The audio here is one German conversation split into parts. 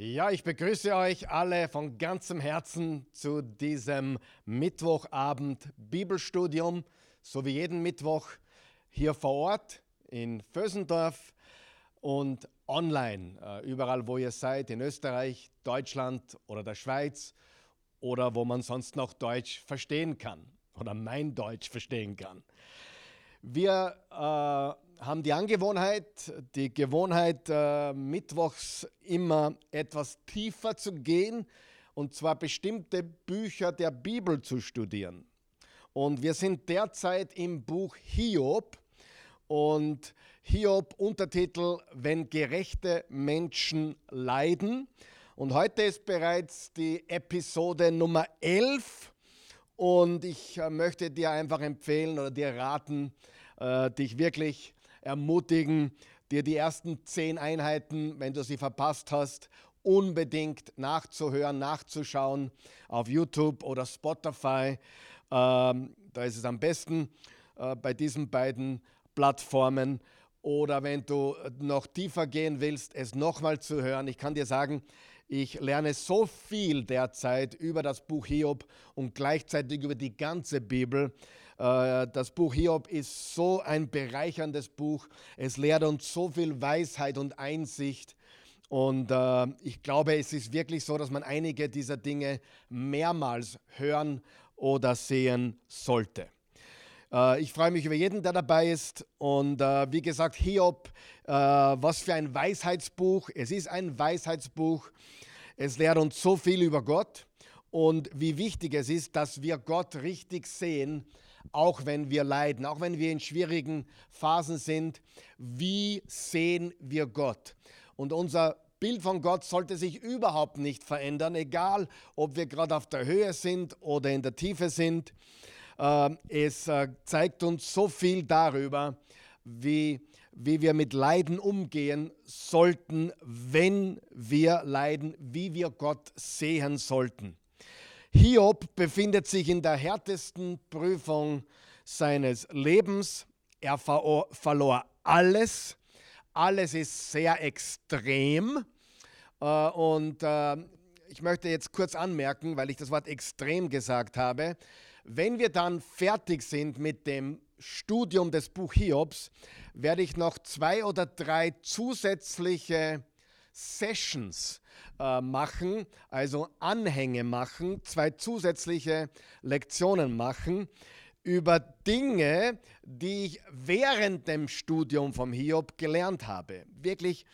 Ja, ich begrüße euch alle von ganzem Herzen zu diesem Mittwochabend Bibelstudium, so wie jeden Mittwoch hier vor Ort in Vösendorf und online, äh, überall wo ihr seid, in Österreich, Deutschland oder der Schweiz oder wo man sonst noch Deutsch verstehen kann oder mein Deutsch verstehen kann. Wir äh, haben die Angewohnheit, die Gewohnheit, äh, mittwochs immer etwas tiefer zu gehen und zwar bestimmte Bücher der Bibel zu studieren. Und wir sind derzeit im Buch Hiob und Hiob Untertitel Wenn gerechte Menschen leiden. Und heute ist bereits die Episode Nummer 11 und ich äh, möchte dir einfach empfehlen oder dir raten, äh, dich wirklich ermutigen, dir die ersten zehn Einheiten, wenn du sie verpasst hast, unbedingt nachzuhören, nachzuschauen auf YouTube oder Spotify. Ähm, da ist es am besten äh, bei diesen beiden Plattformen. Oder wenn du noch tiefer gehen willst, es nochmal zu hören. Ich kann dir sagen, ich lerne so viel derzeit über das Buch Hiob und gleichzeitig über die ganze Bibel. Äh, das Buch Hiob ist so ein bereicherndes Buch. Es lehrt uns so viel Weisheit und Einsicht. Und äh, ich glaube, es ist wirklich so, dass man einige dieser Dinge mehrmals hören oder sehen sollte. Äh, ich freue mich über jeden, der dabei ist. Und wie gesagt, Hiob, was für ein Weisheitsbuch. Es ist ein Weisheitsbuch. Es lehrt uns so viel über Gott und wie wichtig es ist, dass wir Gott richtig sehen auch wenn wir leiden, auch wenn wir in schwierigen Phasen sind. Wie sehen wir Gott? Und unser Bild von Gott sollte sich überhaupt nicht verändern, egal ob wir gerade auf der Höhe sind oder in der Tiefe sind. Ähm, es äh, zeigt uns so viel darüber, wie, wie wir mit Leiden umgehen sollten, wenn wir leiden, wie wir Gott sehen sollten. Hiob befindet sich in der härtesten Prüfung seines Lebens. Er verlor alles. Alles ist sehr extrem. Äh, und äh, ich möchte jetzt kurz anmerken, weil ich das Wort extrem gesagt habe, wenn wir dann fertig sind mit dem Studium des Buch Hiobs, werde ich noch zwei oder drei zusätzliche Sessions äh, machen, also Anhänge machen, zwei zusätzliche Lektionen machen über Dinge, die ich während dem Studium vom Hiob gelernt habe. Wirklich,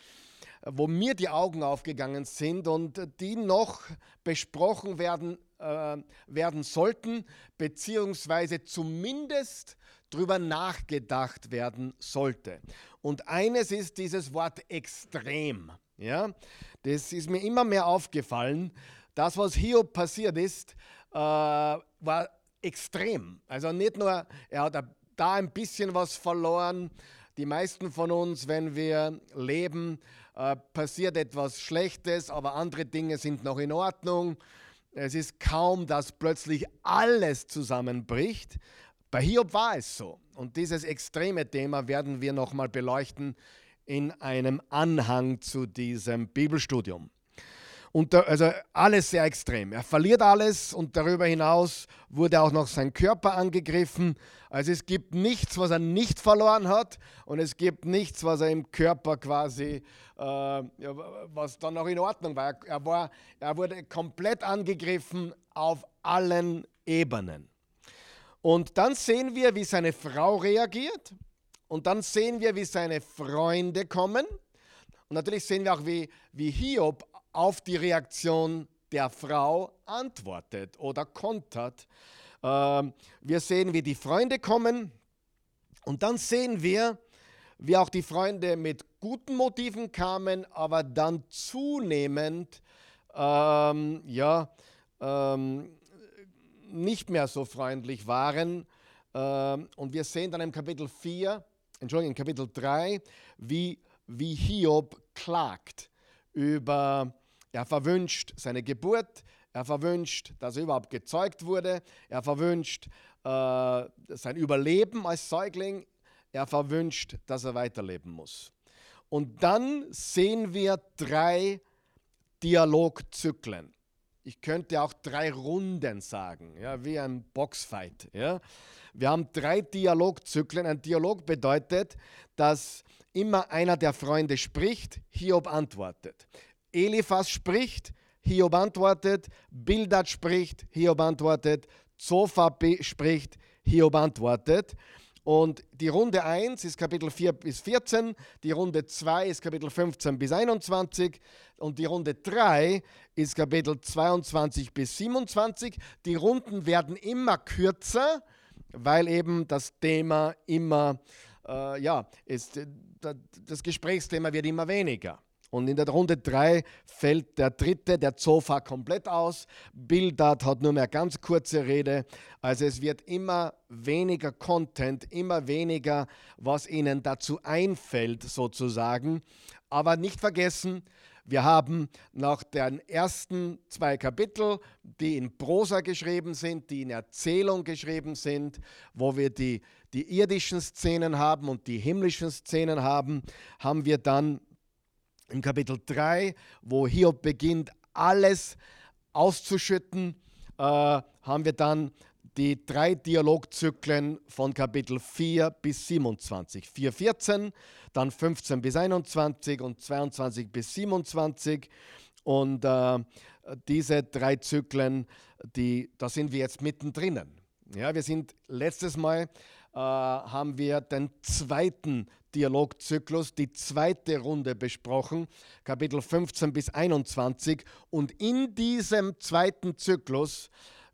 wo mir die Augen aufgegangen sind und die noch besprochen werden, äh, werden sollten, beziehungsweise zumindest darüber nachgedacht werden sollte. Und eines ist dieses Wort extrem. Ja, das ist mir immer mehr aufgefallen. Das, was Hiob passiert ist, äh, war extrem. Also nicht nur, er hat da ein bisschen was verloren. Die meisten von uns, wenn wir leben, äh, passiert etwas Schlechtes, aber andere Dinge sind noch in Ordnung. Es ist kaum, dass plötzlich alles zusammenbricht. Bei Hiob war es so. Und dieses extreme Thema werden wir nochmal beleuchten in einem Anhang zu diesem Bibelstudium. Und da, also alles sehr extrem. Er verliert alles und darüber hinaus wurde auch noch sein Körper angegriffen. Also es gibt nichts, was er nicht verloren hat und es gibt nichts, was er im Körper quasi, äh, was dann noch in Ordnung war. Er, war. er wurde komplett angegriffen auf allen Ebenen. Und dann sehen wir, wie seine Frau reagiert. Und dann sehen wir, wie seine Freunde kommen. Und natürlich sehen wir auch, wie, wie Hiob auf die Reaktion der Frau antwortet oder kontert. Ähm, wir sehen, wie die Freunde kommen. Und dann sehen wir, wie auch die Freunde mit guten Motiven kamen, aber dann zunehmend ähm, ja, ähm, nicht mehr so freundlich waren. Ähm, und wir sehen dann im Kapitel 4, Entschuldigung, in Kapitel 3, wie, wie Hiob klagt über, er verwünscht seine Geburt, er verwünscht, dass er überhaupt gezeugt wurde, er verwünscht äh, sein Überleben als Säugling, er verwünscht, dass er weiterleben muss. Und dann sehen wir drei Dialogzyklen. Ich könnte auch drei Runden sagen, ja, wie ein Boxfight. Ja. Wir haben drei Dialogzyklen. Ein Dialog bedeutet, dass immer einer der Freunde spricht, Hiob antwortet. Eliphas spricht, Hiob antwortet, Bildad spricht, Hiob antwortet, Zophar spricht, Hiob antwortet. Und die Runde 1 ist Kapitel 4 bis 14, die Runde 2 ist Kapitel 15 bis 21 und die Runde 3 ist Kapitel 22 bis 27. Die Runden werden immer kürzer, weil eben das Thema immer, äh, ja, ist, das Gesprächsthema wird immer weniger. Und in der Runde 3 fällt der dritte, der Zofa, komplett aus. Bildad hat nur mehr ganz kurze Rede. Also es wird immer weniger Content, immer weniger, was ihnen dazu einfällt, sozusagen. Aber nicht vergessen, wir haben nach den ersten zwei Kapiteln, die in Prosa geschrieben sind, die in Erzählung geschrieben sind, wo wir die, die irdischen Szenen haben und die himmlischen Szenen haben, haben wir dann im Kapitel 3, wo Hiob beginnt, alles auszuschütten, äh, haben wir dann die drei Dialogzyklen von Kapitel 4 bis 27. 4, 14, dann 15 bis 21 und 22 bis 27. Und äh, diese drei Zyklen, die, da sind wir jetzt mittendrin. Ja, wir sind letztes Mal haben wir den zweiten Dialogzyklus, die zweite Runde besprochen, Kapitel 15 bis 21. Und in diesem zweiten Zyklus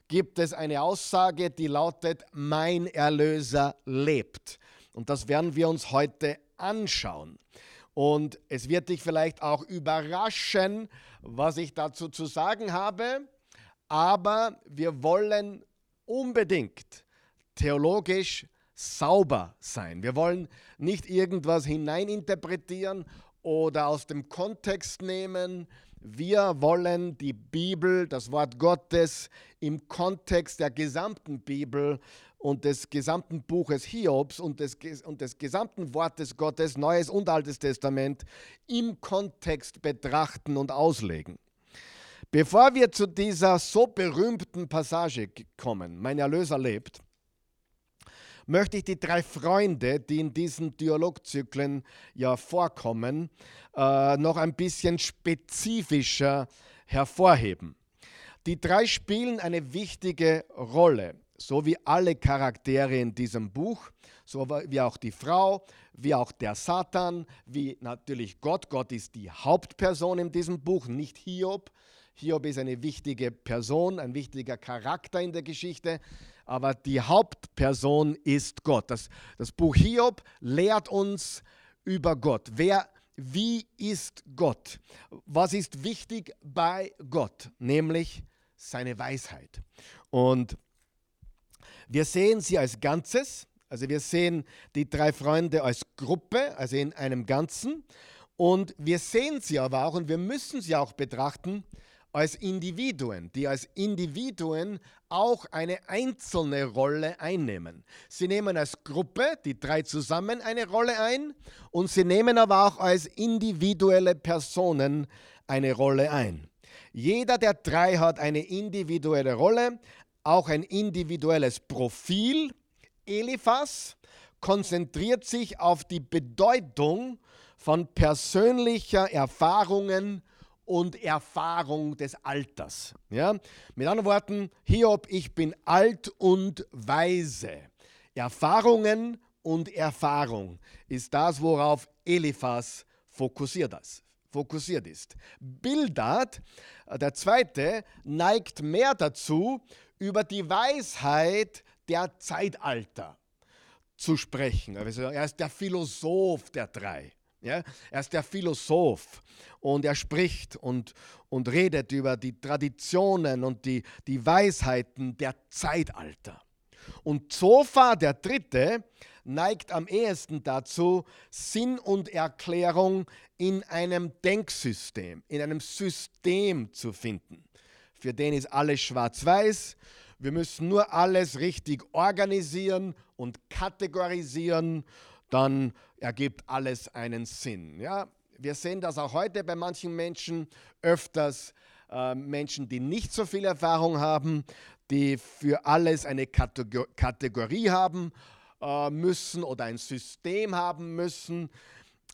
gibt es eine Aussage, die lautet, mein Erlöser lebt. Und das werden wir uns heute anschauen. Und es wird dich vielleicht auch überraschen, was ich dazu zu sagen habe, aber wir wollen unbedingt theologisch sauber sein. Wir wollen nicht irgendwas hineininterpretieren oder aus dem Kontext nehmen. Wir wollen die Bibel, das Wort Gottes im Kontext der gesamten Bibel und des gesamten Buches Hiobs und des, und des gesamten Wortes Gottes, Neues und Altes Testament, im Kontext betrachten und auslegen. Bevor wir zu dieser so berühmten Passage kommen, mein Erlöser lebt, möchte ich die drei Freunde, die in diesen Dialogzyklen ja vorkommen, äh, noch ein bisschen spezifischer hervorheben. Die drei spielen eine wichtige Rolle, so wie alle Charaktere in diesem Buch, so wie auch die Frau, wie auch der Satan, wie natürlich Gott. Gott ist die Hauptperson in diesem Buch, nicht Hiob. Hiob ist eine wichtige Person, ein wichtiger Charakter in der Geschichte, aber die Hauptperson ist Gott. Das, das Buch Hiob lehrt uns über Gott. Wer, wie ist Gott? Was ist wichtig bei Gott? Nämlich seine Weisheit. Und wir sehen sie als Ganzes. Also wir sehen die drei Freunde als Gruppe, also in einem Ganzen. Und wir sehen sie aber auch und wir müssen sie auch betrachten als Individuen, die als Individuen auch eine einzelne Rolle einnehmen. Sie nehmen als Gruppe, die drei zusammen, eine Rolle ein und sie nehmen aber auch als individuelle Personen eine Rolle ein. Jeder der drei hat eine individuelle Rolle, auch ein individuelles Profil. Eliphas konzentriert sich auf die Bedeutung von persönlicher Erfahrungen und Erfahrung des Alters. Ja? Mit anderen Worten, Hiob, ich bin alt und weise. Erfahrungen und Erfahrung ist das, worauf Eliphas fokussiert ist. Fokussiert ist. Bildad, äh, der zweite, neigt mehr dazu, über die Weisheit der Zeitalter zu sprechen. Er ist der Philosoph der drei. Ja? Er ist der Philosoph und er spricht und, und redet über die Traditionen und die, die Weisheiten der Zeitalter. Und Zophar, der Dritte, neigt am ehesten dazu, Sinn und Erklärung in einem Denksystem, in einem System zu finden. Für den ist alles schwarz-weiß. Wir müssen nur alles richtig organisieren und kategorisieren dann ergibt alles einen Sinn. Ja? wir sehen das auch heute bei manchen Menschen öfters, äh, Menschen, die nicht so viel Erfahrung haben, die für alles eine Kategorie haben äh, müssen oder ein System haben müssen.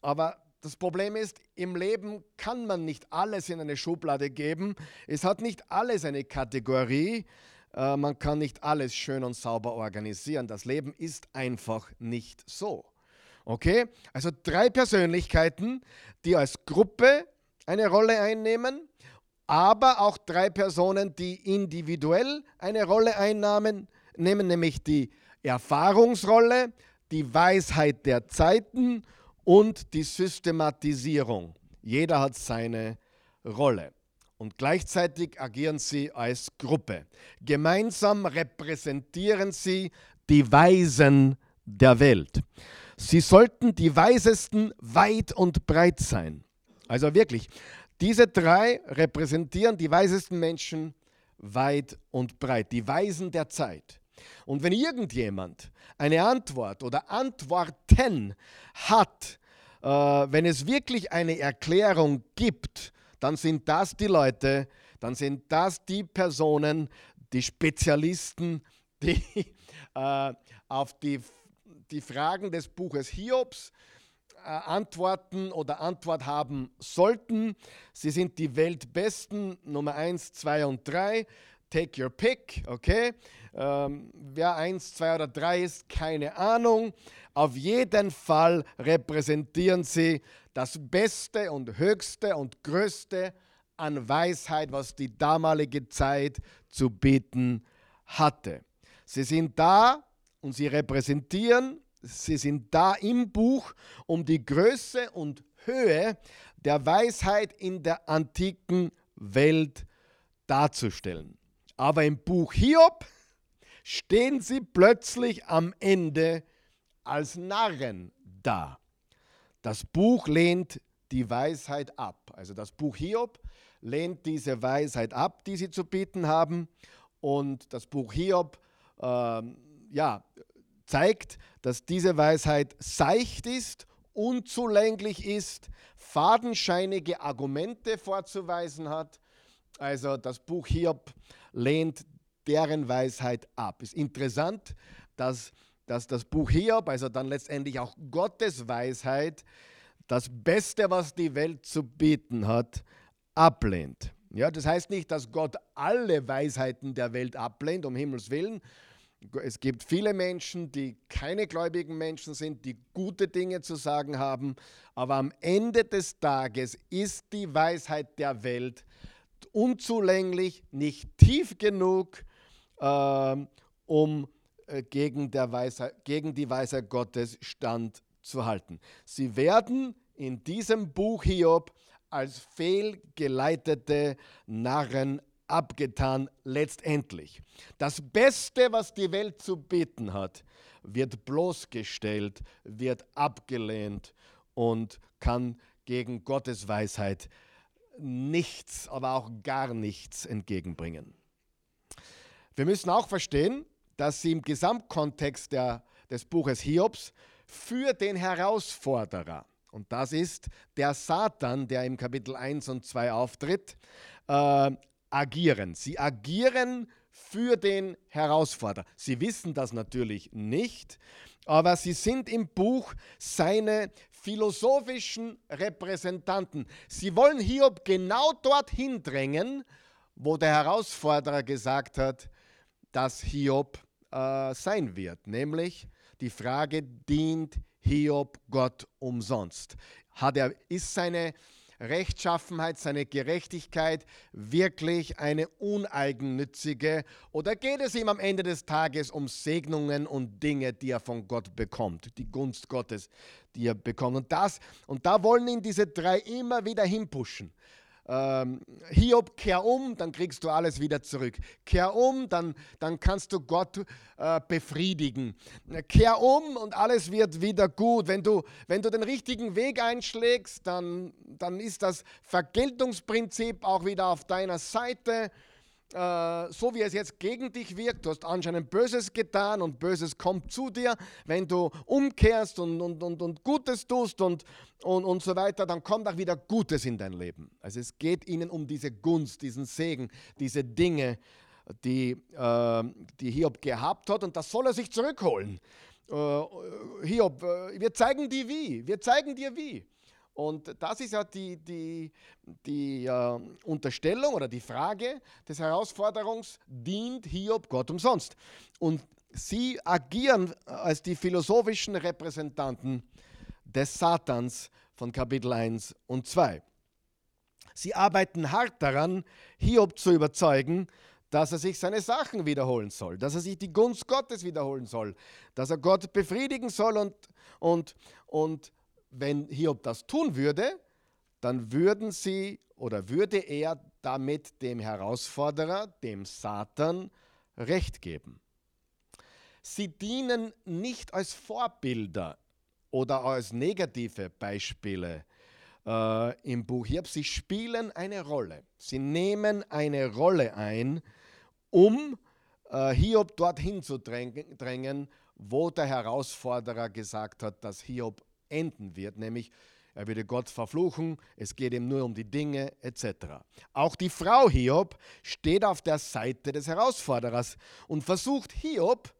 Aber das Problem ist, im Leben kann man nicht alles in eine Schublade geben. Es hat nicht alles eine Kategorie. Äh, man kann nicht alles schön und sauber organisieren. Das Leben ist einfach nicht so. Okay? Also drei Persönlichkeiten, die als Gruppe eine Rolle einnehmen, aber auch drei Personen, die individuell eine Rolle einnahmen, nehmen nämlich die Erfahrungsrolle, die Weisheit der Zeiten und die Systematisierung. Jeder hat seine Rolle. Und gleichzeitig agieren sie als Gruppe. Gemeinsam repräsentieren sie die Weisen der Welt. Sie sollten die Weisesten weit und breit sein. Also wirklich, diese drei repräsentieren die weisesten Menschen weit und breit, die Weisen der Zeit. Und wenn irgendjemand eine Antwort oder Antworten hat, äh, wenn es wirklich eine Erklärung gibt, dann sind das die Leute, dann sind das die Personen, die Spezialisten, die äh, auf die, die Fragen des Buches Hiobs äh, antworten oder Antwort haben sollten. Sie sind die Weltbesten, Nummer 1, 2 und 3. Take your pick, okay? Ähm, wer 1, 2 oder 3 ist, keine Ahnung. Auf jeden Fall repräsentieren sie das Beste und Höchste und Größte an Weisheit, was die damalige Zeit zu bieten hatte. Sie sind da und sie repräsentieren, sie sind da im Buch, um die Größe und Höhe der Weisheit in der antiken Welt darzustellen. Aber im Buch Hiob stehen sie plötzlich am Ende als Narren da. Das Buch lehnt die Weisheit ab. Also das Buch Hiob lehnt diese Weisheit ab, die sie zu bieten haben. Und das Buch Hiob äh, ja, zeigt, dass diese Weisheit seicht ist, unzulänglich ist, fadenscheinige Argumente vorzuweisen hat. Also das Buch Hiob lehnt deren Weisheit ab. Ist interessant, dass, dass das Buch Hiob, also dann letztendlich auch Gottes Weisheit, das Beste, was die Welt zu bieten hat, ablehnt. Ja, das heißt nicht, dass Gott alle Weisheiten der Welt ablehnt, um Himmels Willen. Es gibt viele Menschen, die keine gläubigen Menschen sind, die gute Dinge zu sagen haben, aber am Ende des Tages ist die Weisheit der Welt unzulänglich, nicht tief genug, äh, um äh, gegen, der Weisheit, gegen die Weisheit Gottes stand zu halten. Sie werden in diesem Buch Hiob als fehlgeleitete Narren abgetan letztendlich. Das Beste, was die Welt zu bieten hat, wird bloßgestellt, wird abgelehnt und kann gegen Gottes Weisheit nichts, aber auch gar nichts entgegenbringen. Wir müssen auch verstehen, dass sie im Gesamtkontext der, des Buches Hiobs für den Herausforderer, und das ist der Satan, der im Kapitel 1 und 2 auftritt, äh, agieren. Sie agieren für den Herausforderer. Sie wissen das natürlich nicht, aber sie sind im Buch seine philosophischen Repräsentanten. Sie wollen Hiob genau dorthin drängen, wo der Herausforderer gesagt hat, dass Hiob äh, sein wird. Nämlich die Frage, dient Hiob Gott umsonst? Hat er, ist seine Rechtschaffenheit, seine Gerechtigkeit wirklich eine uneigennützige oder geht es ihm am Ende des Tages um Segnungen und Dinge, die er von Gott bekommt, die Gunst Gottes, die er bekommt. Und das und da wollen ihn diese drei immer wieder hinpushen ähm, Hiob, kehr um, dann kriegst du alles wieder zurück. Kehr um, dann, dann kannst du Gott äh, befriedigen. Kehr um und alles wird wieder gut. Wenn du, wenn du den richtigen Weg einschlägst, dann, dann ist das Vergeltungsprinzip auch wieder auf deiner Seite. Äh, so wie es jetzt gegen dich wirkt, du hast anscheinend Böses getan und Böses kommt zu dir, wenn du umkehrst und, und, und, und Gutes tust und, und, und so weiter, dann kommt auch wieder Gutes in dein Leben. Also es geht ihnen um diese Gunst, diesen Segen, diese Dinge, die, äh, die Hiob gehabt hat und das soll er sich zurückholen. Äh, Hiob, äh, wir zeigen dir wie, wir zeigen dir wie. Und das ist ja die, die, die äh, Unterstellung oder die Frage des Herausforderungs, dient Hiob Gott umsonst? Und sie agieren als die philosophischen Repräsentanten des Satans von Kapitel 1 und 2. Sie arbeiten hart daran, Hiob zu überzeugen, dass er sich seine Sachen wiederholen soll, dass er sich die Gunst Gottes wiederholen soll, dass er Gott befriedigen soll und, und, und wenn Hiob das tun würde, dann würden sie oder würde er damit dem Herausforderer, dem Satan, Recht geben. Sie dienen nicht als Vorbilder oder als negative Beispiele äh, im Buch Hiob. Sie spielen eine Rolle. Sie nehmen eine Rolle ein, um äh, Hiob dorthin zu drängen, wo der Herausforderer gesagt hat, dass Hiob enden wird, nämlich er würde Gott verfluchen, es geht ihm nur um die Dinge etc. Auch die Frau Hiob steht auf der Seite des Herausforderers und versucht Hiob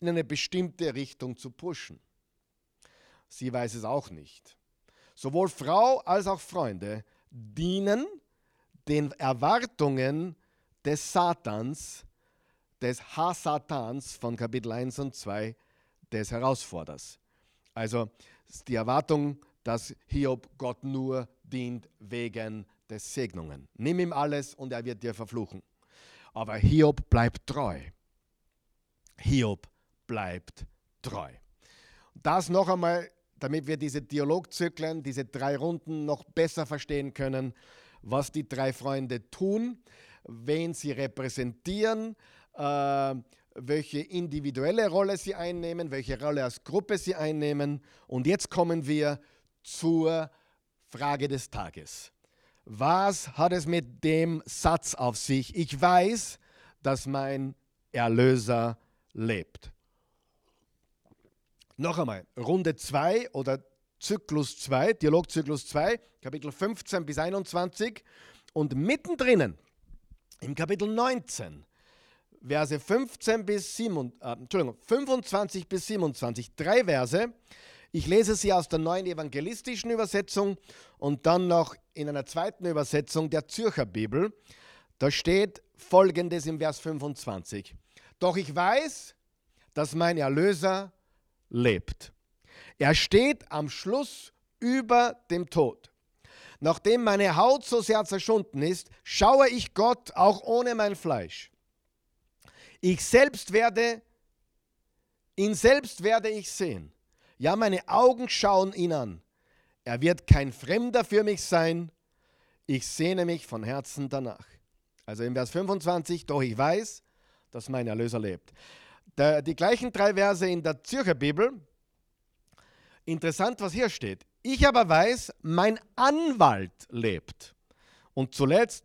in eine bestimmte Richtung zu pushen. Sie weiß es auch nicht. Sowohl Frau als auch Freunde dienen den Erwartungen des Satans, des Ha-Satans von Kapitel 1 und 2 des Herausforderers. Also die Erwartung, dass Hiob Gott nur dient wegen des Segnungen. Nimm ihm alles und er wird dir verfluchen. Aber Hiob bleibt treu. Hiob bleibt treu. Das noch einmal, damit wir diese Dialogzyklen, diese drei Runden noch besser verstehen können, was die drei Freunde tun, wen sie repräsentieren, äh, welche individuelle Rolle sie einnehmen, welche Rolle als Gruppe sie einnehmen. Und jetzt kommen wir zur Frage des Tages. Was hat es mit dem Satz auf sich? Ich weiß, dass mein Erlöser lebt. Noch einmal, Runde 2 oder Zyklus 2, Dialogzyklus 2, Kapitel 15 bis 21 und mittendrin im Kapitel 19 Verse 15 bis 7, äh, Entschuldigung, 25 bis 27, drei Verse. Ich lese sie aus der neuen evangelistischen Übersetzung und dann noch in einer zweiten Übersetzung der Zürcher Bibel. Da steht folgendes im Vers 25. Doch ich weiß, dass mein Erlöser lebt. Er steht am Schluss über dem Tod. Nachdem meine Haut so sehr zerschunden ist, schaue ich Gott auch ohne mein Fleisch. Ich selbst werde, ihn selbst werde ich sehen. Ja, meine Augen schauen ihn an. Er wird kein Fremder für mich sein. Ich sehne mich von Herzen danach. Also im Vers 25, doch ich weiß, dass mein Erlöser lebt. Der, die gleichen drei Verse in der Zürcher Bibel. Interessant, was hier steht. Ich aber weiß, mein Anwalt lebt. Und zuletzt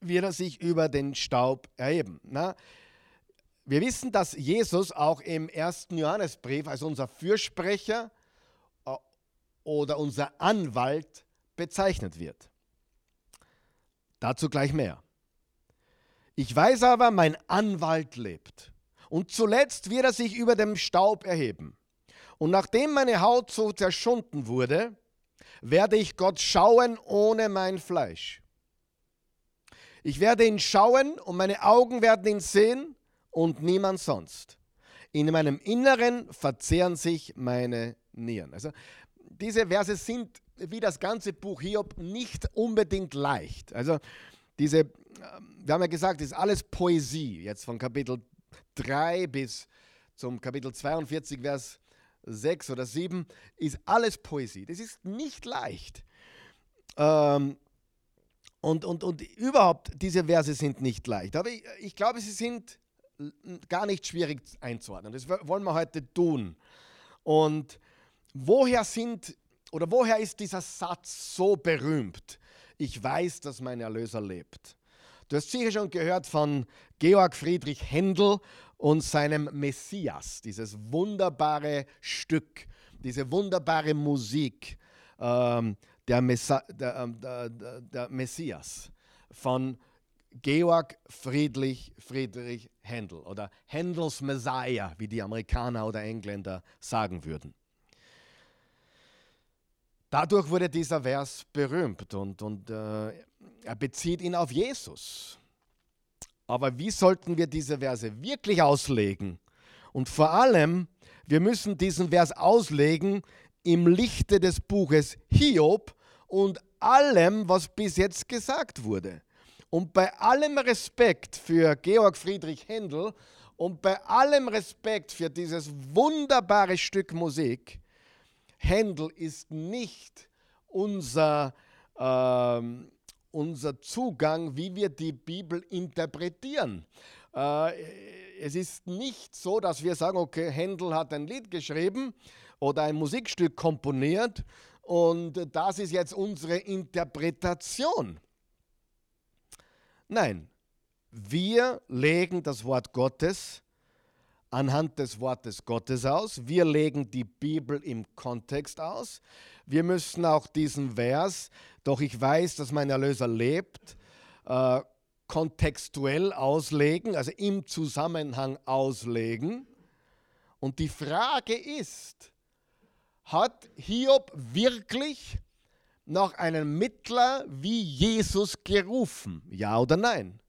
wird er sich über den Staub erheben. Na, wir wissen, dass Jesus auch im ersten Johannesbrief als unser Fürsprecher äh, oder unser Anwalt bezeichnet wird. Dazu gleich mehr. Ich weiß aber, mein Anwalt lebt. Und zuletzt wird er sich über dem Staub erheben. Und nachdem meine Haut so zerschunden wurde, werde ich Gott schauen ohne mein Fleisch. Ich werde ihn schauen und meine Augen werden ihn sehen und niemand sonst. In meinem Inneren verzehren sich meine Nieren. Also diese Verse sind wie das ganze Buch Hiob nicht unbedingt leicht. Also diese, ähm, wir haben ja gesagt, ist alles Poesie, jetzt von Kapitel 3 bis zum Kapitel 42, Vers 6 oder 7, ist alles Poesie. Das ist nicht leicht. Ähm, und, und, und überhaupt, diese Verse sind nicht leicht. Aber ich, ich glaube, sie sind gar nicht schwierig einzuordnen. Das wollen wir heute tun. Und woher sind oder woher ist dieser Satz so berühmt? Ich weiß, dass mein Erlöser lebt. Du hast sicher schon gehört von Georg Friedrich Händel und seinem Messias, dieses wunderbare Stück, diese wunderbare Musik, ähm, der, Messa der, ähm, der, der, Messias von Georg Friedrich, Friedrich Händel oder Händels Messiah, wie die Amerikaner oder Engländer sagen würden. Dadurch wurde dieser Vers berühmt und, und äh, er bezieht ihn auf Jesus. Aber wie sollten wir diese Verse wirklich auslegen? Und vor allem, wir müssen diesen Vers auslegen im Lichte des Buches Hiob und allem, was bis jetzt gesagt wurde. Und bei allem Respekt für Georg Friedrich Händel und bei allem Respekt für dieses wunderbare Stück Musik, Händel ist nicht unser, ähm, unser Zugang, wie wir die Bibel interpretieren. Äh, es ist nicht so, dass wir sagen, okay, Händel hat ein Lied geschrieben oder ein Musikstück komponiert und das ist jetzt unsere Interpretation. Nein, wir legen das Wort Gottes anhand des Wortes Gottes aus. Wir legen die Bibel im Kontext aus. Wir müssen auch diesen Vers, doch ich weiß, dass mein Erlöser lebt, äh, kontextuell auslegen, also im Zusammenhang auslegen. Und die Frage ist, hat Hiob wirklich nach einem Mittler wie Jesus gerufen? Ja oder nein?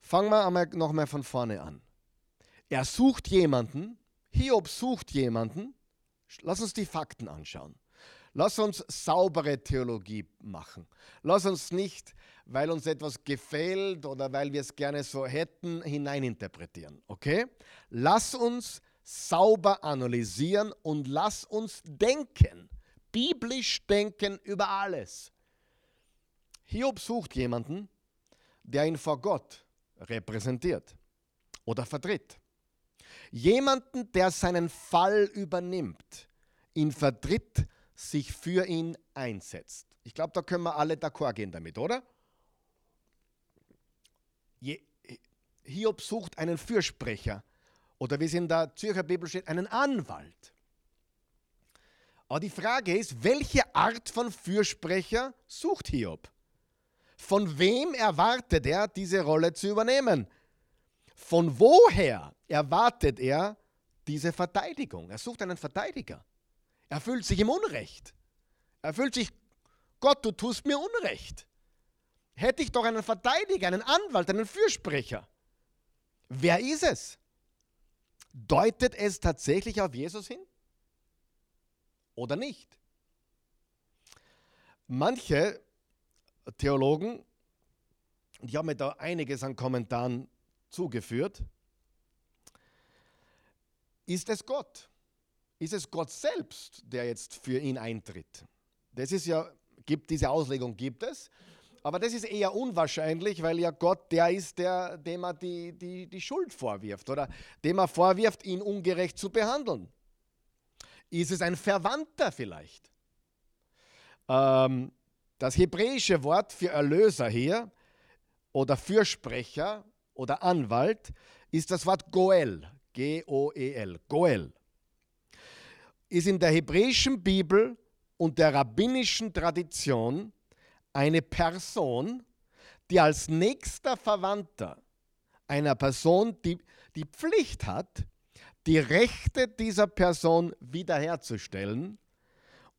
Fangen wir einmal nochmal von vorne an. Er sucht jemanden, Hiob sucht jemanden. Lass uns die Fakten anschauen. Lass uns saubere Theologie machen. Lass uns nicht, weil uns etwas gefällt oder weil wir es gerne so hätten, hineininterpretieren. Okay? Lass uns sauber analysieren und lass uns denken. Biblisch denken über alles. Hiob sucht jemanden, der ihn vor Gott repräsentiert oder vertritt. Jemanden, der seinen Fall übernimmt, ihn vertritt, sich für ihn einsetzt. Ich glaube, da können wir alle d'accord gehen damit, oder? Hiob sucht einen Fürsprecher oder wie es in der Zürcher Bibel steht, einen Anwalt. Aber die Frage ist, welche Art von Fürsprecher sucht Hiob? Von wem erwartet er, diese Rolle zu übernehmen? Von woher erwartet er diese Verteidigung? Er sucht einen Verteidiger. Er fühlt sich im Unrecht. Er fühlt sich, Gott, du tust mir Unrecht. Hätte ich doch einen Verteidiger, einen Anwalt, einen Fürsprecher. Wer ist es? Deutet es tatsächlich auf Jesus hin? Oder nicht? Manche Theologen, ich habe mir da einiges an Kommentaren zugeführt. Ist es Gott? Ist es Gott selbst, der jetzt für ihn eintritt? Das ist ja, gibt diese Auslegung gibt es, aber das ist eher unwahrscheinlich, weil ja Gott der ist, der, dem er die, die, die Schuld vorwirft oder dem er vorwirft, ihn ungerecht zu behandeln. Ist es ein Verwandter vielleicht? Ähm, das hebräische Wort für Erlöser hier oder Fürsprecher oder Anwalt ist das Wort Goel, G-O-E-L, Goel. Ist in der hebräischen Bibel und der rabbinischen Tradition eine Person, die als nächster Verwandter einer Person die, die Pflicht hat, die Rechte dieser Person wiederherzustellen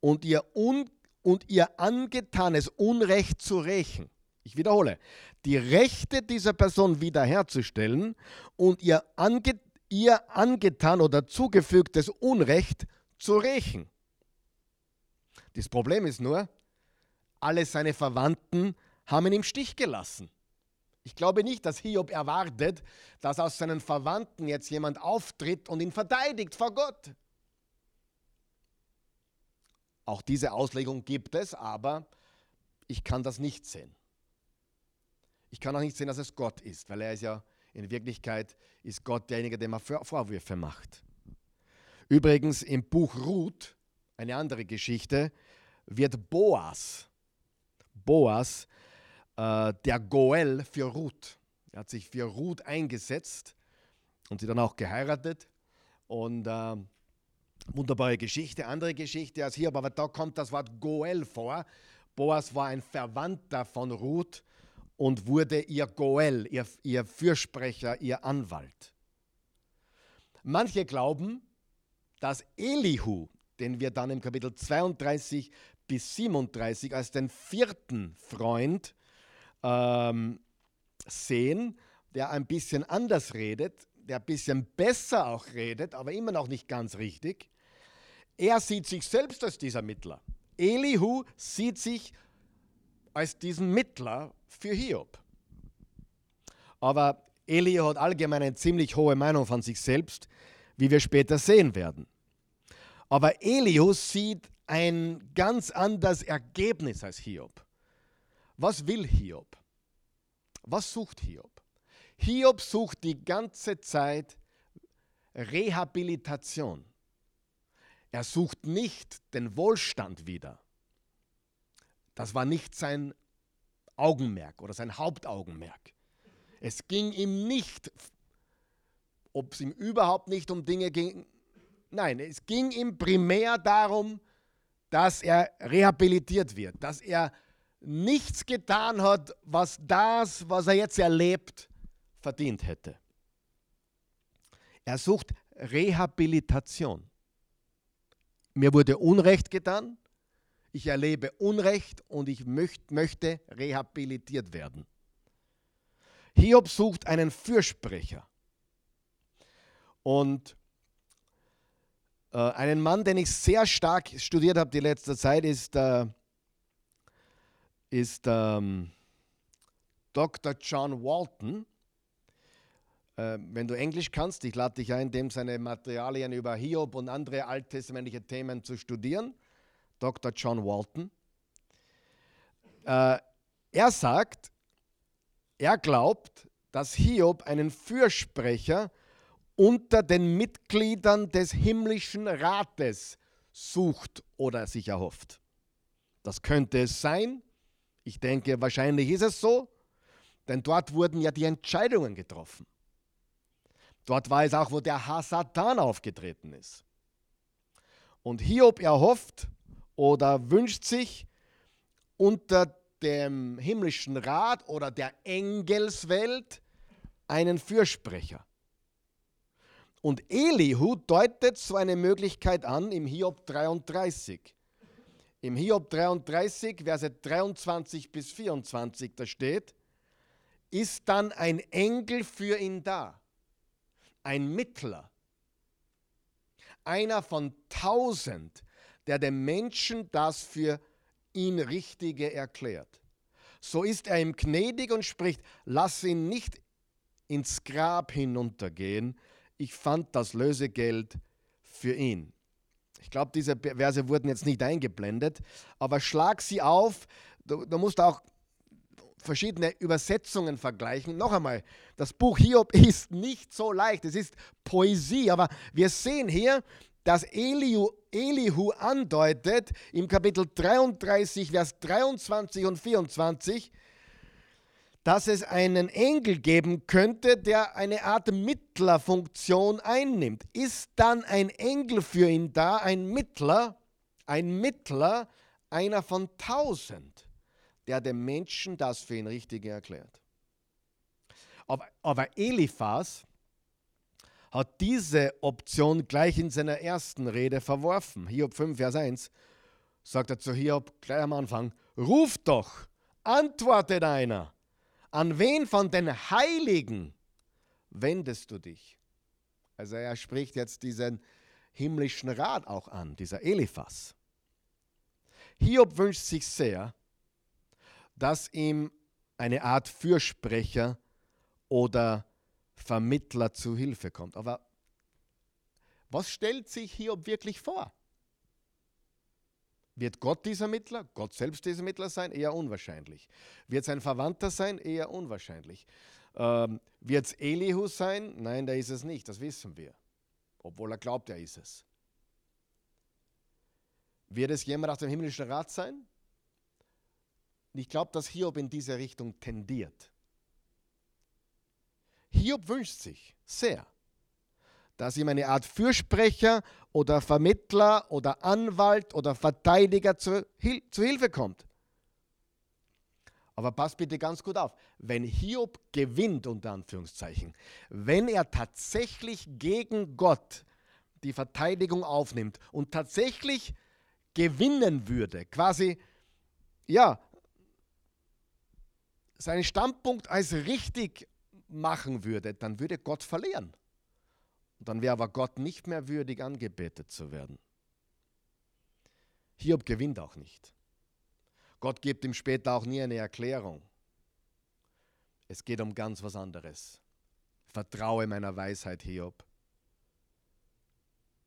und ihr, un, und ihr angetanes Unrecht zu rächen. Ich wiederhole, die Rechte dieser Person wiederherzustellen und ihr, ange, ihr angetan oder zugefügtes Unrecht zu rächen. Das Problem ist nur, alle seine Verwandten haben ihn im Stich gelassen. Ich glaube nicht, dass Hiob erwartet, dass aus seinen Verwandten jetzt jemand auftritt und ihn verteidigt vor Gott. Auch diese Auslegung gibt es, aber ich kann das nicht sehen. Ich kann auch nicht sehen, dass es Gott ist, weil er ist ja in Wirklichkeit ist Gott derjenige, dem er Vorwürfe macht. Übrigens im Buch Ruth, eine andere Geschichte, wird Boas, Boas äh, der Goel für Ruth. Er hat sich für Ruth eingesetzt und sie dann auch geheiratet. Und äh, wunderbare Geschichte, andere Geschichte als hier, aber da kommt das Wort Goel vor. Boas war ein Verwandter von Ruth und wurde ihr Goel, ihr, ihr Fürsprecher, ihr Anwalt. Manche glauben, dass Elihu, den wir dann im Kapitel 32 bis 37 als den vierten Freund ähm, sehen, der ein bisschen anders redet, der ein bisschen besser auch redet, aber immer noch nicht ganz richtig. Er sieht sich selbst als dieser Mittler. Elihu sieht sich als diesen Mittler für Hiob. Aber Elihu hat allgemein eine ziemlich hohe Meinung von sich selbst, wie wir später sehen werden. Aber Elihu sieht ein ganz anderes Ergebnis als Hiob. Was will Hiob? Was sucht Hiob? Hiob sucht die ganze Zeit Rehabilitation. Er sucht nicht den Wohlstand wieder. Das war nicht sein Augenmerk oder sein Hauptaugenmerk. Es ging ihm nicht, ob es ihm überhaupt nicht um Dinge ging. Nein, es ging ihm primär darum, dass er rehabilitiert wird, dass er nichts getan hat, was das, was er jetzt erlebt, verdient hätte. Er sucht Rehabilitation. Mir wurde Unrecht getan, ich erlebe Unrecht und ich möcht, möchte rehabilitiert werden. Hiob sucht einen Fürsprecher. Und äh, einen Mann, den ich sehr stark studiert habe die letzte Zeit, ist, äh, ist ähm, Dr. John Walton. Äh, wenn du Englisch kannst, ich lade dich ein, dem seine Materialien über Hiob und andere alttestamentliche Themen zu studieren. Dr. John Walton. Äh, er sagt, er glaubt, dass Hiob einen Fürsprecher unter den Mitgliedern des himmlischen Rates sucht oder sich erhofft. Das könnte es sein. Ich denke, wahrscheinlich ist es so, denn dort wurden ja die Entscheidungen getroffen. Dort war es auch, wo der Hasatan aufgetreten ist. Und Hiob erhofft oder wünscht sich unter dem himmlischen Rat oder der Engelswelt einen Fürsprecher. Und Elihu deutet so eine Möglichkeit an im Hiob 33. Im Hiob 33, Verse 23 bis 24, da steht, ist dann ein Engel für ihn da, ein Mittler, einer von tausend, der dem Menschen das für ihn Richtige erklärt. So ist er ihm gnädig und spricht, lass ihn nicht ins Grab hinuntergehen, ich fand das Lösegeld für ihn. Ich glaube, diese Verse wurden jetzt nicht eingeblendet, aber schlag sie auf, du, du musst auch verschiedene Übersetzungen vergleichen. Noch einmal, das Buch Hiob ist nicht so leicht, es ist Poesie, aber wir sehen hier, dass Elihu, Elihu andeutet im Kapitel 33, Vers 23 und 24, dass es einen Engel geben könnte, der eine Art Mittlerfunktion einnimmt. Ist dann ein Engel für ihn da, ein Mittler, ein Mittler, einer von tausend, der dem Menschen das für ihn Richtige erklärt? Aber, Eliphas hat diese Option gleich in seiner ersten Rede verworfen. Hiob 5, Vers 1 sagt er zu Hiob gleich am Anfang, ruf doch, antwortet einer an wen von den Heiligen wendest du dich? Also er spricht jetzt diesen himmlischen Rat auch an, dieser Eliphas. Hiob wünscht sich sehr, dass ihm eine Art Fürsprecher oder Vermittler zu Hilfe kommt. Aber was stellt sich Hiob wirklich vor? Wird Gott dieser Mittler, Gott selbst dieser Mittler sein? Eher unwahrscheinlich. Wird sein Verwandter sein? Eher unwahrscheinlich. Ähm, Wird es Elihu sein? Nein, der ist es nicht, das wissen wir. Obwohl er glaubt, er ist es. Wird es jemand aus dem himmlischen Rat sein? Ich glaube, dass Hiob in diese Richtung tendiert. Hiob wünscht sich sehr, dass ihm eine Art Fürsprecher oder Vermittler oder Anwalt oder Verteidiger zu, Hil zu Hilfe kommt. Aber passt bitte ganz gut auf, wenn Hiob gewinnt, unter Anführungszeichen, wenn er tatsächlich gegen Gott die Verteidigung aufnimmt und tatsächlich gewinnen würde, quasi, ja, seinen Standpunkt als richtig machen würde, dann würde Gott verlieren. Dann wäre aber Gott nicht mehr würdig, angebetet zu werden. Hiob gewinnt auch nicht. Gott gibt ihm später auch nie eine Erklärung. Es geht um ganz was anderes. Vertraue meiner Weisheit, Hiob.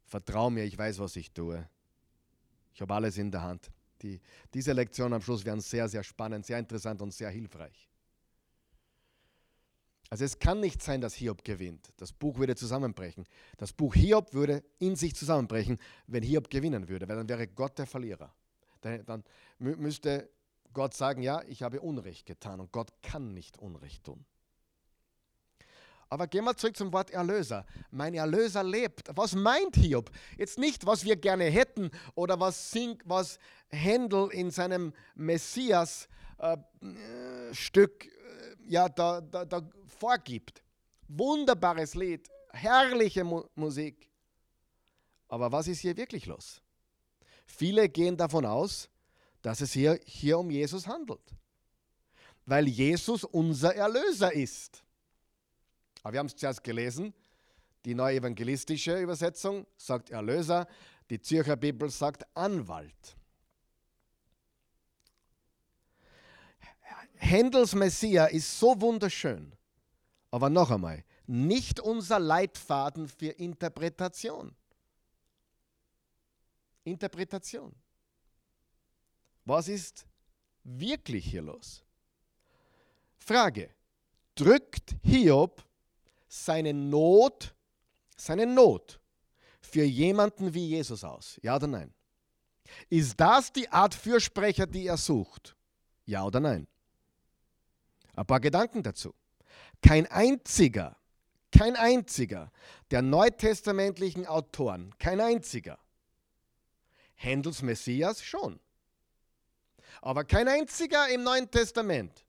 Vertraue mir, ich weiß, was ich tue. Ich habe alles in der Hand. Die, diese Lektionen am Schluss werden sehr, sehr spannend, sehr interessant und sehr hilfreich. Also es kann nicht sein, dass Hiob gewinnt. Das Buch würde zusammenbrechen. Das Buch Hiob würde in sich zusammenbrechen, wenn Hiob gewinnen würde, weil dann wäre Gott der Verlierer. Dann, müsste Gott sagen, ja, ich habe Unrecht getan und Gott kann nicht Unrecht tun. Aber gehen wir zurück zum Wort Erlöser. Mein Erlöser lebt. Was meint Hiob? Jetzt nicht, was wir gerne hätten oder was, Sing, was Händel in seinem Messias-Stück äh, ja, da, da, da vorgibt. Wunderbares Lied, herrliche Mu Musik. Aber was ist hier wirklich los? Viele gehen davon aus, dass es hier, hier um Jesus handelt, weil Jesus unser Erlöser ist. Aber wir haben es zuerst gelesen. Die neue evangelistische Übersetzung sagt Erlöser, die Zürcher Bibel sagt Anwalt. Händels Messia ist so wunderschön, aber noch einmal, nicht unser Leitfaden für Interpretation. Interpretation. Was ist wirklich hier los? Frage. Drückt Hiob seine Not, seine Not für jemanden wie Jesus aus? Ja oder nein? Ist das die Art Fürsprecher, die er sucht? Ja oder nein? Ein paar Gedanken dazu. Kein einziger, kein einziger der neutestamentlichen Autoren, kein einziger, Händels Messias schon. Aber kein einziger im Neuen Testament.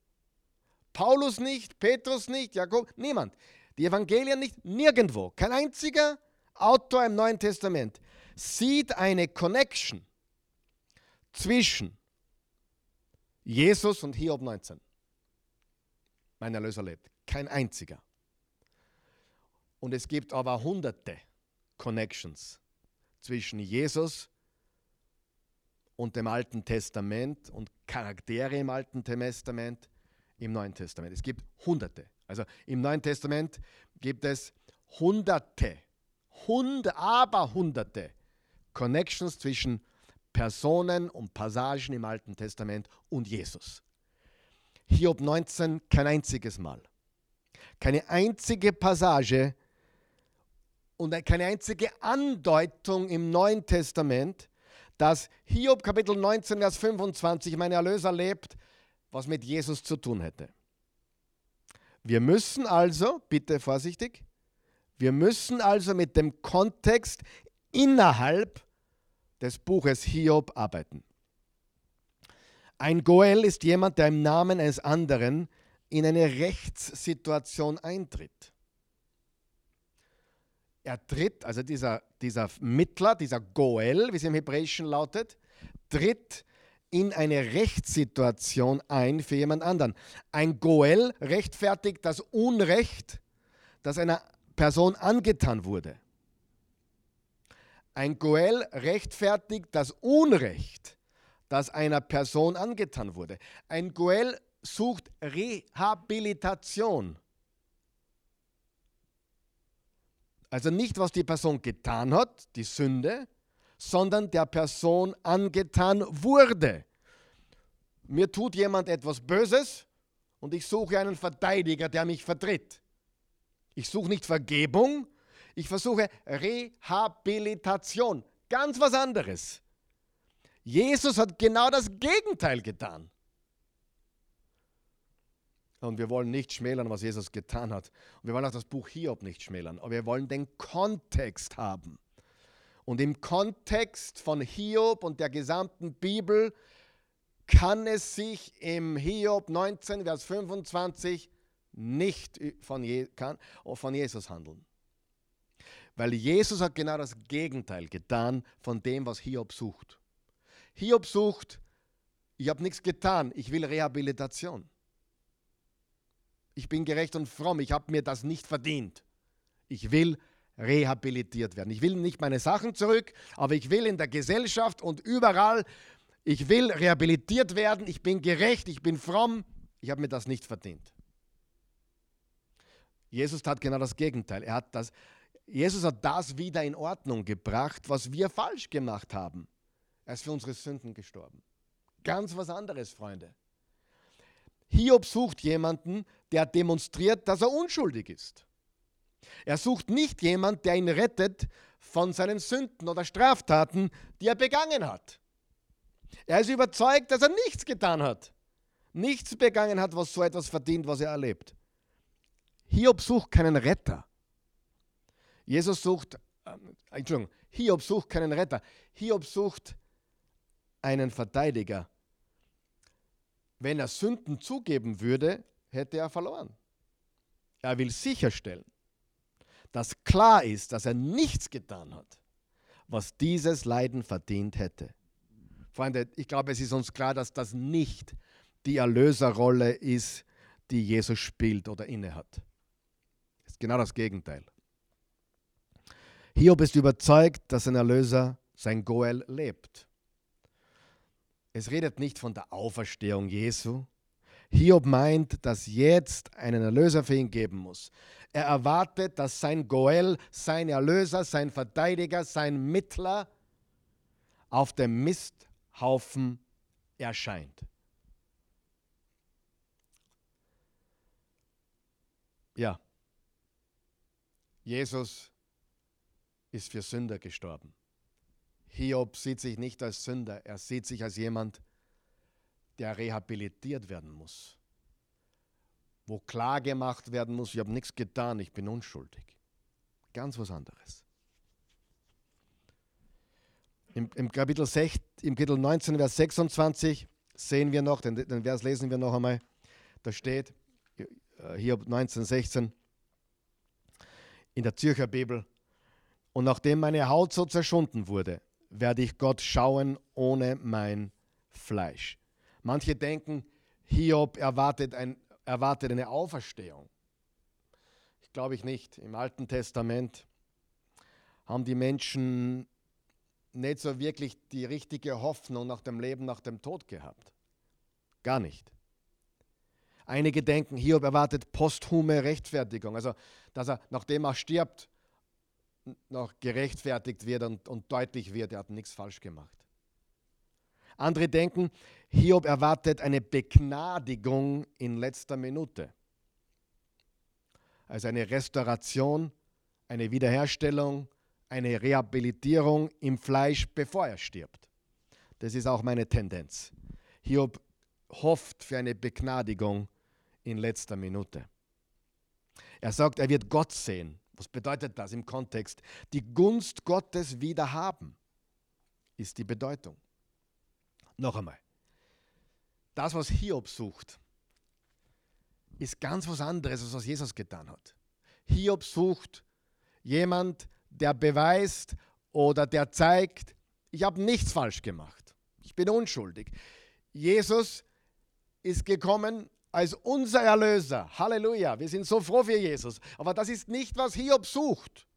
Paulus nicht, Petrus nicht, Jakob, niemand. Die Evangelien nicht, nirgendwo. Kein einziger Autor im Neuen Testament sieht eine Connection zwischen Jesus und Hiob 19. Mein Erlöser lebt. Kein einziger. Und es gibt aber hunderte Connections zwischen Jesus und dem Alten Testament und Charaktere im Alten Testament im Neuen Testament. Es gibt hunderte. Also im Neuen Testament gibt es hunderte, hund, aber hunderte Connections zwischen Personen und Passagen im Alten Testament und Jesus. Hiob 19 kein einziges Mal. Keine einzige Passage und keine einzige Andeutung im Neuen Testament, dass Hiob Kapitel 19, Vers 25, mein Erlöser lebt, was mit Jesus zu tun hätte. Wir müssen also, bitte vorsichtig, wir müssen also mit dem Kontext innerhalb des Buches Hiob arbeiten. Ein Goel ist jemand, der im Namen eines anderen in eine Rechtssituation eintritt. Er tritt, also dieser, dieser Mittler, dieser Goel, wie es im Hebräischen lautet, tritt in eine Rechtssituation ein für jemand anderen. Ein Goel rechtfertigt das Unrecht, das einer Person angetan wurde. Ein Goel rechtfertigt das Unrecht, das einer Person angetan wurde. Ein Goel sucht Rehabilitation. Also nicht, was die Person getan hat, die Sünde, sondern der Person angetan wurde. Mir tut jemand etwas Böses und ich suche einen Verteidiger, der mich vertritt. Ich suche nicht Vergebung, ich versuche Rehabilitation. Ganz was anderes. Jesus hat genau das Gegenteil getan. Und wir wollen nicht schmälern, was Jesus getan hat. Und wir wollen auch das Buch Hiob nicht schmälern. Aber wir wollen den Kontext haben. Und im Kontext von Hiob und der gesamten Bibel kann es sich im Hiob 19, Vers 25 nicht von, Je kann, von Jesus handeln. Weil Jesus hat genau das Gegenteil getan von dem, was Hiob sucht. Hiob sucht, ich habe nichts getan, ich will Rehabilitation. Ich bin gerecht und fromm, ich habe mir das nicht verdient. Ich will rehabilitiert werden. Ich will nicht meine Sachen zurück, aber ich will in der Gesellschaft und überall, ich will rehabilitiert werden, ich bin gerecht, ich bin fromm, ich habe mir das nicht verdient. Jesus tat genau das Gegenteil. Er hat das, Jesus hat das wieder in Ordnung gebracht, was wir falsch gemacht haben. Er ist für unsere Sünden gestorben. Ganz was anderes, Freunde. Hiob sucht jemanden, der demonstriert, dass er unschuldig ist. Er sucht nicht jemanden, der ihn rettet von seinen Sünden oder Straftaten, die er begangen hat. Er ist überzeugt, dass er nichts getan hat, nichts begangen hat, was so etwas verdient, was er erlebt. Hiob sucht keinen Retter. Jesus sucht, äh, Entschuldigung, Hiob sucht keinen Retter. Hiob sucht einen Verteidiger. Wenn er Sünden zugeben würde, hätte er verloren. Er will sicherstellen, dass klar ist, dass er nichts getan hat, was dieses Leiden verdient hätte. Freunde, ich glaube, es ist uns klar, dass das nicht die Erlöserrolle ist, die Jesus spielt oder innehat. Genau das Gegenteil. Hiob ist überzeugt, dass sein Erlöser, sein Goel, lebt. Es redet nicht von der Auferstehung Jesu. Hiob meint, dass jetzt einen Erlöser für ihn geben muss. Er erwartet, dass sein Goel, sein Erlöser, sein Verteidiger, sein Mittler auf dem Misthaufen erscheint. Ja, Jesus ist für Sünder gestorben. Hiob sieht sich nicht als Sünder, er sieht sich als jemand, der rehabilitiert werden muss. Wo klar gemacht werden muss, ich habe nichts getan, ich bin unschuldig. Ganz was anderes. Im, im Kapitel, 6, im Kapitel 19, Vers 26 sehen wir noch, den, den Vers lesen wir noch einmal, da steht, Hiob 19, 16, in der Zürcher Bibel. Und nachdem meine Haut so zerschunden wurde, werde ich Gott schauen ohne mein Fleisch. Manche denken, Hiob erwartet, ein, erwartet eine Auferstehung. Ich glaube ich nicht. Im Alten Testament haben die Menschen nicht so wirklich die richtige Hoffnung nach dem Leben, nach dem Tod gehabt. Gar nicht. Einige denken, Hiob erwartet posthume Rechtfertigung, also dass er, nachdem er stirbt, noch gerechtfertigt wird und, und deutlich wird, er hat nichts falsch gemacht. Andere denken, Hiob erwartet eine Begnadigung in letzter Minute. Also eine Restauration, eine Wiederherstellung, eine Rehabilitierung im Fleisch, bevor er stirbt. Das ist auch meine Tendenz. Hiob hofft für eine Begnadigung in letzter Minute. Er sagt, er wird Gott sehen. Was bedeutet das im Kontext? Die Gunst Gottes wieder haben, ist die Bedeutung. Noch einmal. Das, was Hiob sucht, ist ganz was anderes, als was Jesus getan hat. Hiob sucht jemand, der beweist oder der zeigt, ich habe nichts falsch gemacht. Ich bin unschuldig. Jesus ist gekommen als unser Erlöser. Halleluja, wir sind so froh für Jesus. Aber das ist nicht, was Hiob sucht.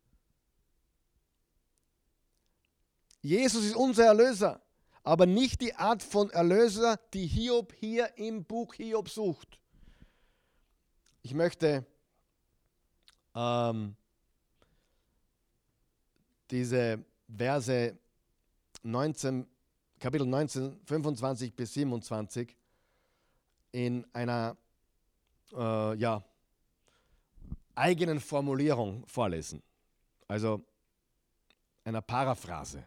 Jesus ist unser Erlöser, aber nicht die Art von Erlöser, die Hiob hier im Buch Hiob sucht. Ich möchte ähm, diese Verse 19, Kapitel 19, 25 bis 27 in einer äh, ja, eigenen Formulierung vorlesen, also einer Paraphrase.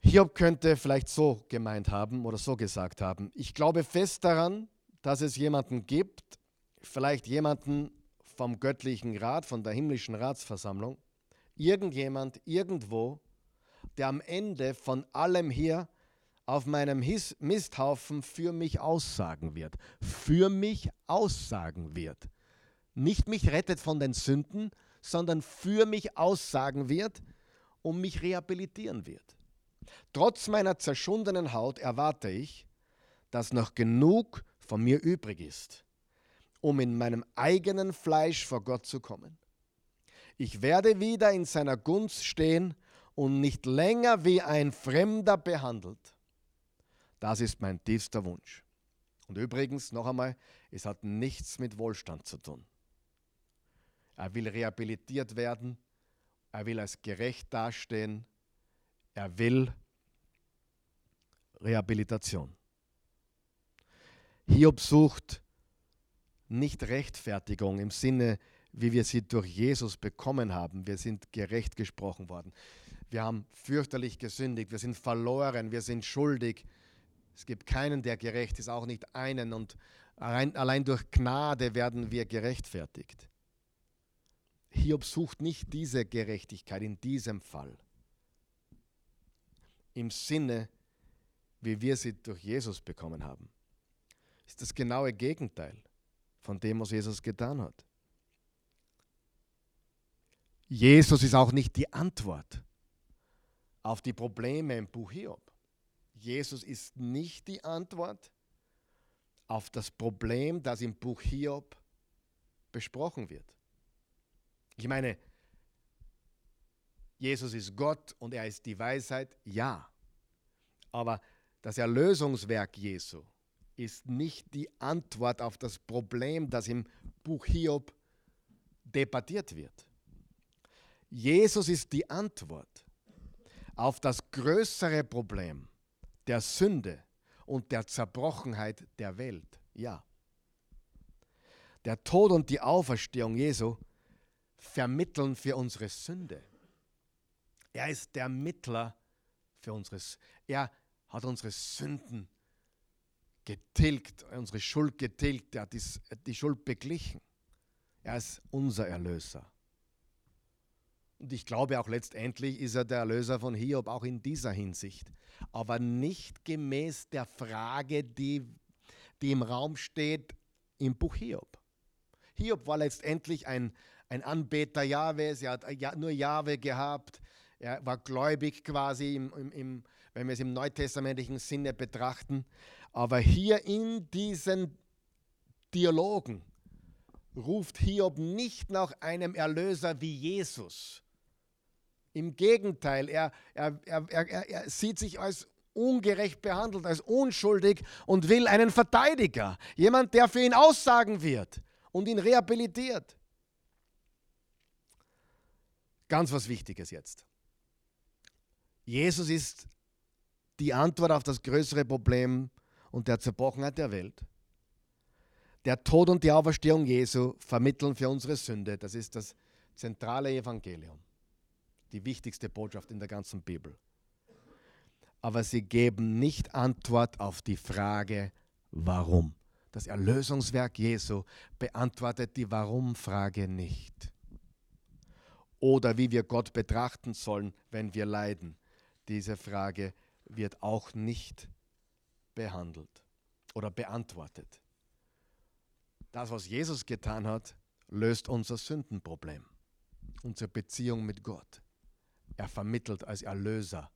Hiob könnte vielleicht so gemeint haben oder so gesagt haben, ich glaube fest daran, dass es jemanden gibt, vielleicht jemanden vom göttlichen Rat, von der himmlischen Ratsversammlung, irgendjemand irgendwo, der am Ende von allem hier auf meinem Misthaufen für mich aussagen wird. Für mich aussagen wird. Nicht mich rettet von den Sünden, sondern für mich aussagen wird und mich rehabilitieren wird. Trotz meiner zerschundenen Haut erwarte ich, dass noch genug von mir übrig ist, um in meinem eigenen Fleisch vor Gott zu kommen. Ich werde wieder in seiner Gunst stehen und nicht länger wie ein Fremder behandelt. Das ist mein tiefster Wunsch. Und übrigens, noch einmal, es hat nichts mit Wohlstand zu tun. Er will rehabilitiert werden, er will als gerecht dastehen, er will Rehabilitation. Hiob sucht nicht Rechtfertigung im Sinne, wie wir sie durch Jesus bekommen haben. Wir sind gerecht gesprochen worden. Wir haben fürchterlich gesündigt. Wir sind verloren. Wir sind schuldig. Es gibt keinen, der gerecht ist, auch nicht einen. Und allein, allein durch Gnade werden wir gerechtfertigt. Hiob sucht nicht diese Gerechtigkeit in diesem Fall. Im Sinne, wie wir sie durch Jesus bekommen haben. Ist das genaue Gegenteil von dem, was Jesus getan hat. Jesus ist auch nicht die Antwort auf die Probleme im Buch Hiob. Jesus ist nicht die Antwort auf das Problem, das im Buch Hiob besprochen wird. Ich meine, Jesus ist Gott und er ist die Weisheit, ja. Aber das Erlösungswerk Jesu ist nicht die Antwort auf das Problem, das im Buch Hiob debattiert wird. Jesus ist die Antwort auf das größere Problem der Sünde und der Zerbrochenheit der Welt. Ja. Der Tod und die Auferstehung Jesu vermitteln für unsere Sünde. Er ist der Mittler für unseres. Er hat unsere Sünden getilgt, unsere Schuld getilgt, er hat die, die Schuld beglichen. Er ist unser Erlöser. Und ich glaube auch letztendlich ist er der Erlöser von Hiob, auch in dieser Hinsicht. Aber nicht gemäß der Frage, die, die im Raum steht im Buch Hiob. Hiob war letztendlich ein, ein Anbeter Jahwes, er hat nur Jahwe gehabt, er war gläubig quasi, im, im, im, wenn wir es im neutestamentlichen Sinne betrachten. Aber hier in diesen Dialogen ruft Hiob nicht nach einem Erlöser wie Jesus. Im Gegenteil, er, er, er, er, er sieht sich als ungerecht behandelt, als unschuldig und will einen Verteidiger, jemand, der für ihn aussagen wird und ihn rehabilitiert. Ganz was Wichtiges jetzt. Jesus ist die Antwort auf das größere Problem und der Zerbrochenheit der Welt. Der Tod und die Auferstehung Jesu vermitteln für unsere Sünde. Das ist das zentrale Evangelium. Die wichtigste Botschaft in der ganzen Bibel. Aber sie geben nicht Antwort auf die Frage, warum. Das Erlösungswerk Jesu beantwortet die Warum-Frage nicht. Oder wie wir Gott betrachten sollen, wenn wir leiden. Diese Frage wird auch nicht behandelt oder beantwortet. Das, was Jesus getan hat, löst unser Sündenproblem, unsere Beziehung mit Gott. Er vermittelt als Erlöser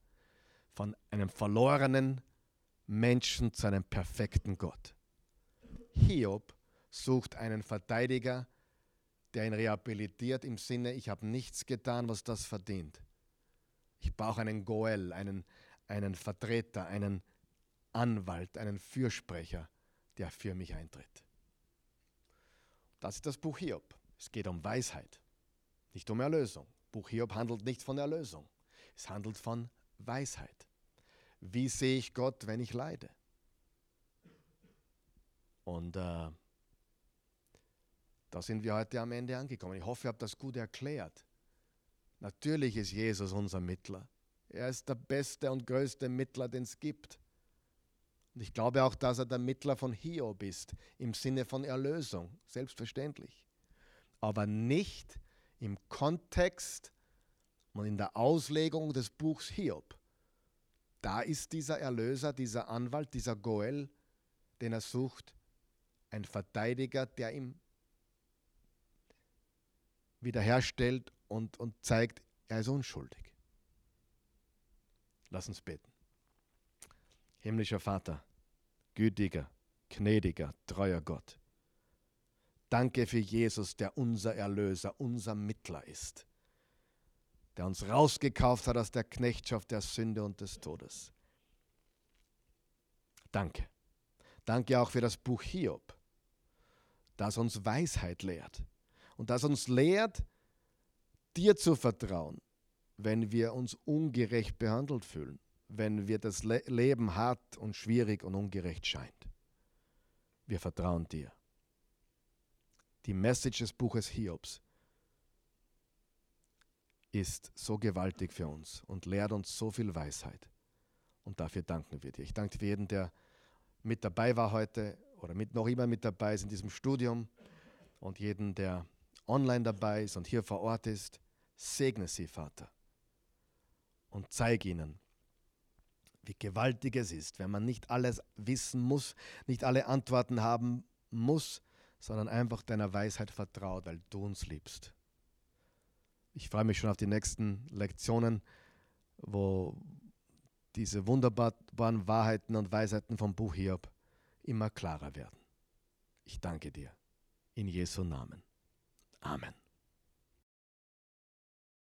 von einem verlorenen Menschen zu einem perfekten Gott. Hiob sucht einen Verteidiger, der ihn rehabilitiert im Sinne, ich habe nichts getan, was das verdient. Ich brauche einen Goel, einen, einen Vertreter, einen Anwalt, einen Fürsprecher, der für mich eintritt. Das ist das Buch Hiob. Es geht um Weisheit, nicht um Erlösung. Buch Hiob handelt nicht von Erlösung. Es handelt von Weisheit. Wie sehe ich Gott, wenn ich leide? Und äh, da sind wir heute am Ende angekommen. Ich hoffe, ihr habt das gut erklärt. Natürlich ist Jesus unser Mittler. Er ist der beste und größte Mittler, den es gibt. Und ich glaube auch, dass er der Mittler von Hiob ist, im Sinne von Erlösung, selbstverständlich. Aber nicht im Kontext und in der Auslegung des Buchs Hiob. Da ist dieser Erlöser, dieser Anwalt, dieser Goel, den er sucht, ein Verteidiger, der ihm wiederherstellt und, und zeigt, er ist unschuldig. Lass uns beten. Himmlischer Vater, gütiger, gnädiger, treuer Gott. Danke für Jesus, der unser Erlöser, unser Mittler ist, der uns rausgekauft hat aus der Knechtschaft der Sünde und des Todes. Danke. Danke auch für das Buch Hiob, das uns Weisheit lehrt und das uns lehrt, dir zu vertrauen, wenn wir uns ungerecht behandelt fühlen, wenn wir das Le Leben hart und schwierig und ungerecht scheint. Wir vertrauen dir. Die Message des Buches Hiobs ist so gewaltig für uns und lehrt uns so viel Weisheit. Und dafür danken wir dir. Ich danke dir für jeden, der mit dabei war heute oder mit noch immer mit dabei ist in diesem Studium und jeden, der online dabei ist und hier vor Ort ist. Segne sie, Vater, und zeige ihnen, wie gewaltig es ist, wenn man nicht alles wissen muss, nicht alle Antworten haben muss, sondern einfach deiner Weisheit vertraut, weil du uns liebst. Ich freue mich schon auf die nächsten Lektionen, wo diese wunderbaren Wahrheiten und Weisheiten vom Buch Hiob immer klarer werden. Ich danke dir. In Jesu Namen. Amen.